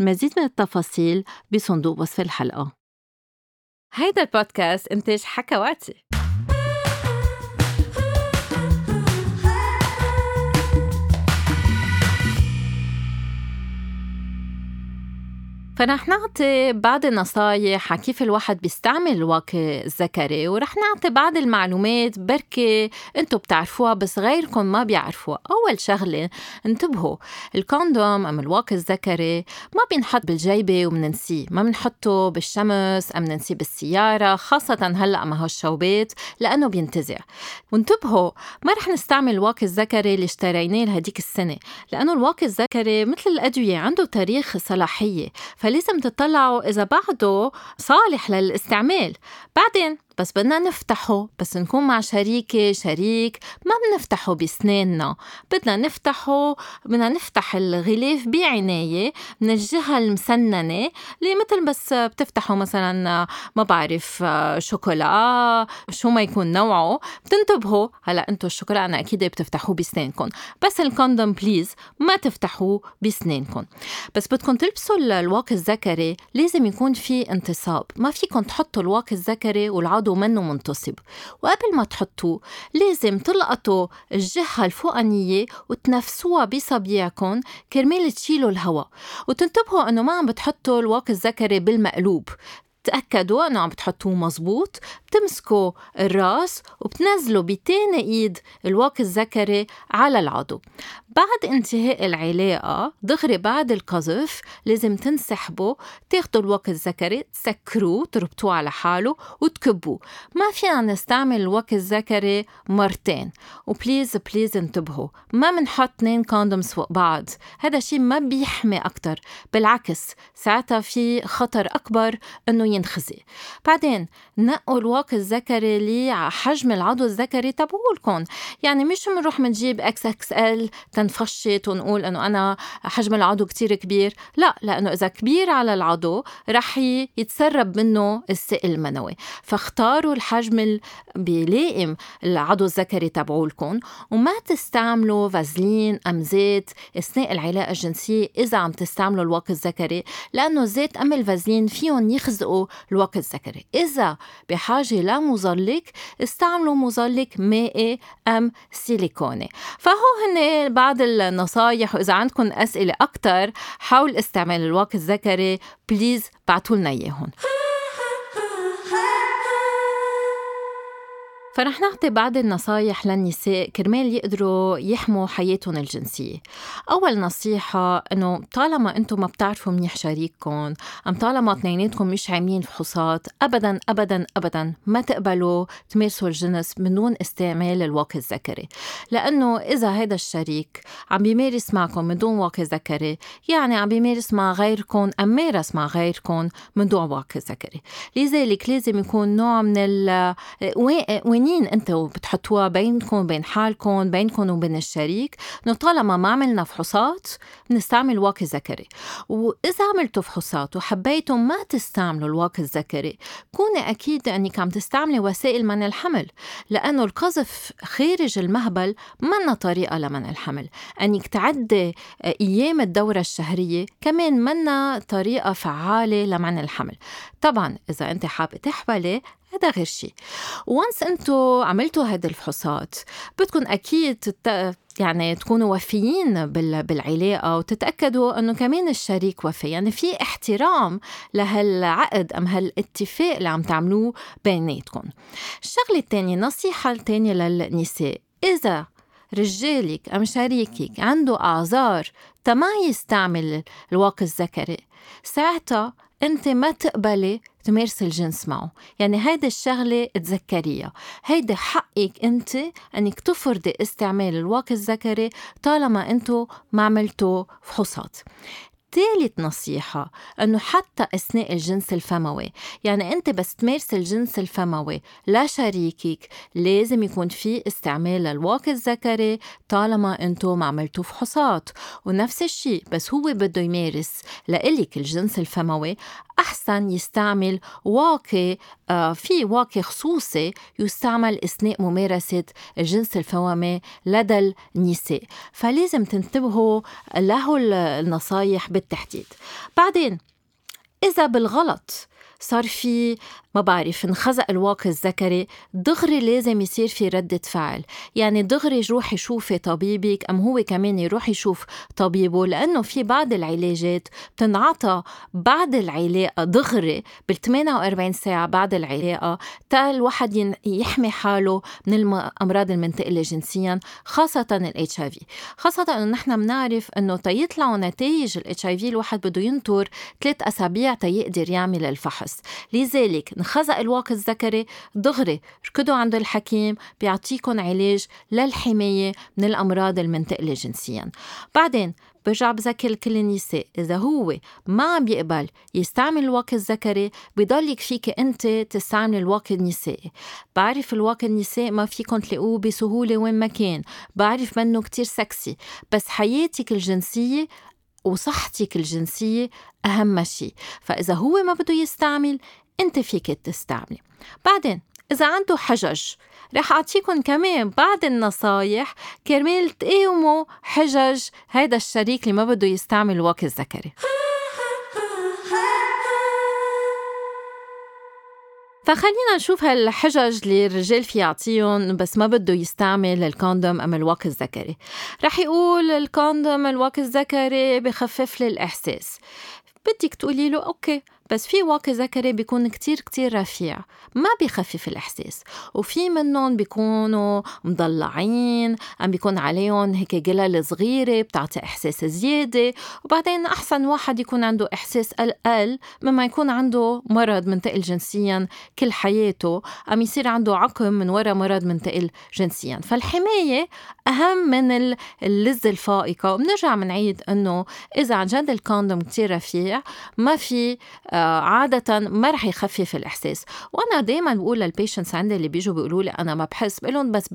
المزيد من التفاصيل بصندوق وصف الحلقة. هيدا البودكاست إنتاج حكواتي. فرح نعطي بعض النصايح كيف الواحد بيستعمل الواقي الذكري ورح نعطي بعض المعلومات بركي أنتم بتعرفوها بس غيركم ما بيعرفوها. أول شغلة انتبهوا الكوندوم أم الواقي الذكري ما بينحط بالجيبة ومننسيه ما بنحطه بالشمس أم ننسيه بالسيارة خاصة هلأ مع هالشوبات لأنه بينتزع. وانتبهوا ما رح نستعمل الواقي الذكري اللي اشتريناه لهديك السنة لأنه الواقي الذكري مثل الأدوية عنده تاريخ صلاحية فلازم تطلعوا إذا بعده صالح للاستعمال. بعدين بس بدنا نفتحه بس نكون مع شريكة شريك ما بنفتحه بسناننا. بدنا نفتحه بدنا نفتح الغلاف بعناية من الجهة المسننة اللي مثل بس بتفتحوا مثلا ما بعرف شوكولا شو ما يكون نوعه بتنتبهوا. هلأ انتو الشوكولا أنا أكيد بتفتحوه بسنانكم. بس الكوندوم بليز ما تفتحوه بسنانكم. بس بدكم تلبسوا الواقي الذكري لازم يكون في انتصاب. ما فيكم تحطوا الواقي الذكري والعضو بعده منه منتصب. وقبل ما تحطوه لازم تلقطوا الجهة الفوقانية وتنفسوها بصبيعكم كرمال تشيلوا الهواء. وتنتبهوا إنه ما عم بتحطوا الواقي الذكري بالمقلوب. تأكدوا إنه عم بتحطوه مزبوط بتمسكوا الراس وبتنزلوا بتاني إيد الواقي الذكري على العضو. بعد انتهاء العلاقة دغري بعد القذف لازم تنسحبوا تاخدوا الواقي الذكري تسكروه تربطوه على حاله وتكبوه. ما فينا نستعمل الواقي الذكري مرتين. و please please انتبهوا ما بنحط اثنين condoms فوق بعض. هذا الشيء ما بيحمي أكتر. بالعكس ساعتها في خطر أكبر إنه ينخزق. بعدين نقوا الواقي الذكري اللي على حجم العضو الذكري تبعولكم يعني مش بنروح بنجيب إكس إكس إل تنفشت ونقول إنه أنا حجم العضو كتير كبير. لا لأنه إذا كبير على العضو رح يتسرب منه السائل المنوي. فاختاروا الحجم بيلائم العضو الذكري تبعولكم وما تستعملوا فازلين أم زيت أثناء العلاقة الجنسية إذا عم تستعملوا الواقي الذكري لأنه زيت أم الفازلين فيهم يخزقوا الواقي الذكري. إذا بحاجة لمظلك استعملوا مظلك مائي أم سيليكوني. فهو هن بعض النصايح وإذا عندكم أسئلة أكتر حول استعمال الواقي الذكري بليز بعتوا لنا إياهم فرح نعطي بعض النصايح للنساء كرمال يقدروا يحموا حياتهم الجنسية. أول نصيحة إنه طالما أنتم ما بتعرفوا منيح شريككم أم طالما اثنيناتكم مش عاملين فحوصات أبدا أبدا أبدا ما تقبلوا تمارسوا الجنس من دون استعمال الواقي الذكري. لأنه إذا هذا الشريك عم بيمارس معكم من دون واقي ذكري يعني عم بيمارس مع غيركم أم مارس مع غيركم من دون واقي ذكري. لذلك لازم يكون نوع من ال قوانين أنتوا بتحطوها بينكم وبين حالكم بينكم وبين الشريك. انه طالما ما عملنا فحوصات بنستعمل واقي ذكري وإذا عملتوا فحوصات وحبيتوا ما تستعملوا الواقي الذكري كوني أكيد إنك عم تستعملي وسائل منع الحمل. لأنه القذف خارج المهبل منا طريقة لمنع الحمل. إنك تعدي أيام الدورة الشهرية كمان منا طريقة فعالة لمنع الحمل. طبعا إذا أنت حابة تحبلي هذا غير شيء. وانس أنتم عملتوا هذه الفحوصات بدكم أكيد تت... يعني تكونوا وفيين بال... بالعلاقة وتتأكدوا إنه كمان الشريك وفي. يعني في احترام لهالعقد أم هالاتفاق اللي عم تعملوه بيناتكم. الشغلة الثانية نصيحة الثانية للنساء. إذا رجالك أم شريكك عنده أعذار تما يستعمل الواقي الذكري. ساعتها أنت ما تقبلي تمارسي الجنس معه. يعني هيدي الشغلة تذكريها. هيدي حقك أنت إنك تفرضي استعمال الواقي الذكري طالما أنتو ما عملتوا فحوصات. ثالث نصيحة أنه حتى أثناء الجنس الفموي يعني أنت بس تمارس الجنس الفموي لشريكك لازم يكون في استعمال للواقي الذكري طالما أنتم عملتوا فحوصات ونفس الشيء بس هو بده يمارس لإلك الجنس الفموي أحسن يستعمل واقي في واقي خصوصي يستعمل أثناء ممارسة الجنس الفموي لدى النساء فلازم تنتبهوا له النصايح بالتحديد. بعدين إذا بالغلط صار في ما بعرف انخزق الواقي الذكري. دغري لازم يصير في ردة فعل. يعني دغري روحي شوفي طبيبك أم هو كمان يروح يشوف طبيبه؟ لأنه في بعض العلاجات بتنعطى بعد العلاقة. دغري بال 48 ساعة بعد العلاقة تا الواحد يحمي حاله من الأمراض المنتقلة جنسيا خاصة اي في خاصة إنه نحن بنعرف إنه تيطلعوا نتائج اي في الواحد بده ينطر ثلاث أسابيع تيقدر يعمل الفحص. لذلك انخزق الواقي الذكري دغري. ركضوا عند الحكيم بيعطيكم علاج للحماية من الأمراض المنتقلة جنسيا. بعدين برجع بذكر كل النساء إذا هو ما عم بيقبل يستعمل الواقي الذكري بضل يكفيك أنت تستعمل الواقي النسائي. بعرف الواقي النسائي ما فيكم تلاقوه بسهولة وين ما كان. بعرف منه كتير سكسي. بس حياتك الجنسية وصحتك الجنسية أهم شيء فإذا هو ما بده يستعمل انت فيك تستعملي. بعدين إذا عنده حجج رح أعطيكم كمان بعض النصايح كرمال تقاوموا حجج هيدا الشريك اللي ما بده يستعمل الواقي الذكري فخلينا نشوف هالحجج اللي الرجال في يعطيهم بس ما بده يستعمل الكوندوم أم الواقي الذكري رح يقول الكوندوم الواقي الذكري بخفف لي الإحساس. بدك تقولي له أوكي بس في واقي ذكري بيكون كتير كتير رفيع ما بيخفف الإحساس. وفي منهم بيكونوا مضلعين عم بيكون عليهم هيك جلل صغيرة بتعطي إحساس زيادة. وبعدين أحسن واحد يكون عنده إحساس أقل مما يكون عنده مرض منتقل جنسيا كل حياته عم يصير عنده عقم من وراء مرض منتقل جنسيا. فالحماية أهم من اللذة الفائقة. وبنرجع بنعيد إنه إذا عن جد ال condom كتير رفيع ما في آه عادة ما رح يخفف الإحساس. وأنا دايما بقول لل patients عندي اللي بيجوا بيقولوا لي أنا ما بحس بقول بس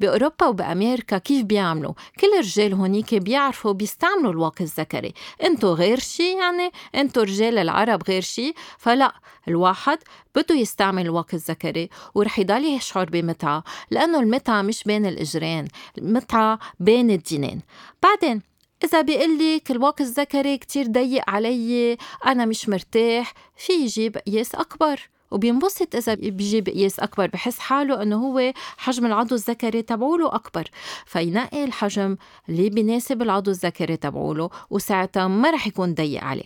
بأوروبا وبأمريكا كيف بيعملوا؟ كل الرجال هونيك بيعرفوا بيستعملوا الواقي الذكري. انتو غير شي يعني؟ انتو رجال العرب غير شي؟ فلا الواحد بده يستعمل الواقي الذكري ورح يضل يشعر بمتعة لأنه المتعة مش بين الإجرين المتعة بين الدينين. بعدين إذا بيقول لك الواقي الذكري كتير ضيق علي أنا مش مرتاح في يجيب قياس أكبر. وبينبسط إذا بيجيب قياس أكبر بحس حاله إنه هو حجم العضو الذكري تبعوله أكبر. فينقي الحجم اللي بيناسب العضو الذكري تبعوله وساعتها ما رح يكون ضيق عليه.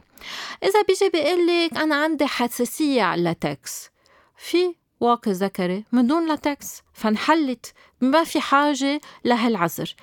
إذا بيجي بيقول لك أنا عندي حساسية على اللاتكس في واقي ذكري من دون لاتكس فانحلت ما في حاجة لهالعذر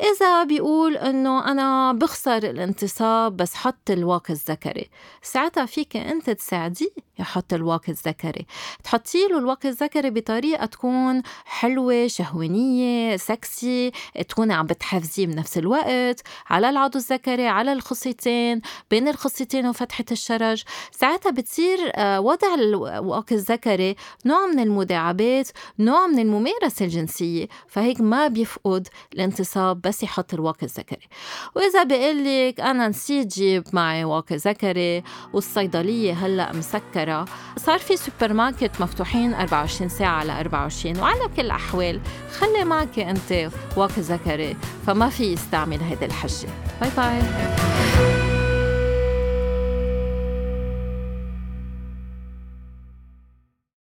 إذا بيقول إنه أنا بخسر الانتصاب بس حط الواقي الذكري ساعتها فيك أنت تساعديه يحط الواقي الذكري. تحطي له الواقي الذكري بطريقة تكون حلوة شهوانية سكسي تكوني عم بتحفزيه بنفس الوقت على العضو الذكري على الخصيتين بين الخصيتين وفتحة الشرج. ساعتها بتصير آه، وضع الواقي الذكري نوع من المداعبات نوع من الممارسة الجنسية. فهيك ما بيفقد الانتصاب بس يحط الواقي الذكري. وإذا بقول لك أنا نسيت جيب معي واقي ذكري والصيدلية هلأ مسكرة صار في سوبر ماركت مفتوحين 24 ساعة على 24 وعلى كل الأحوال خلي معك أنت واقي ذكري فما في يستعمل هيدي الحجة. باي باي.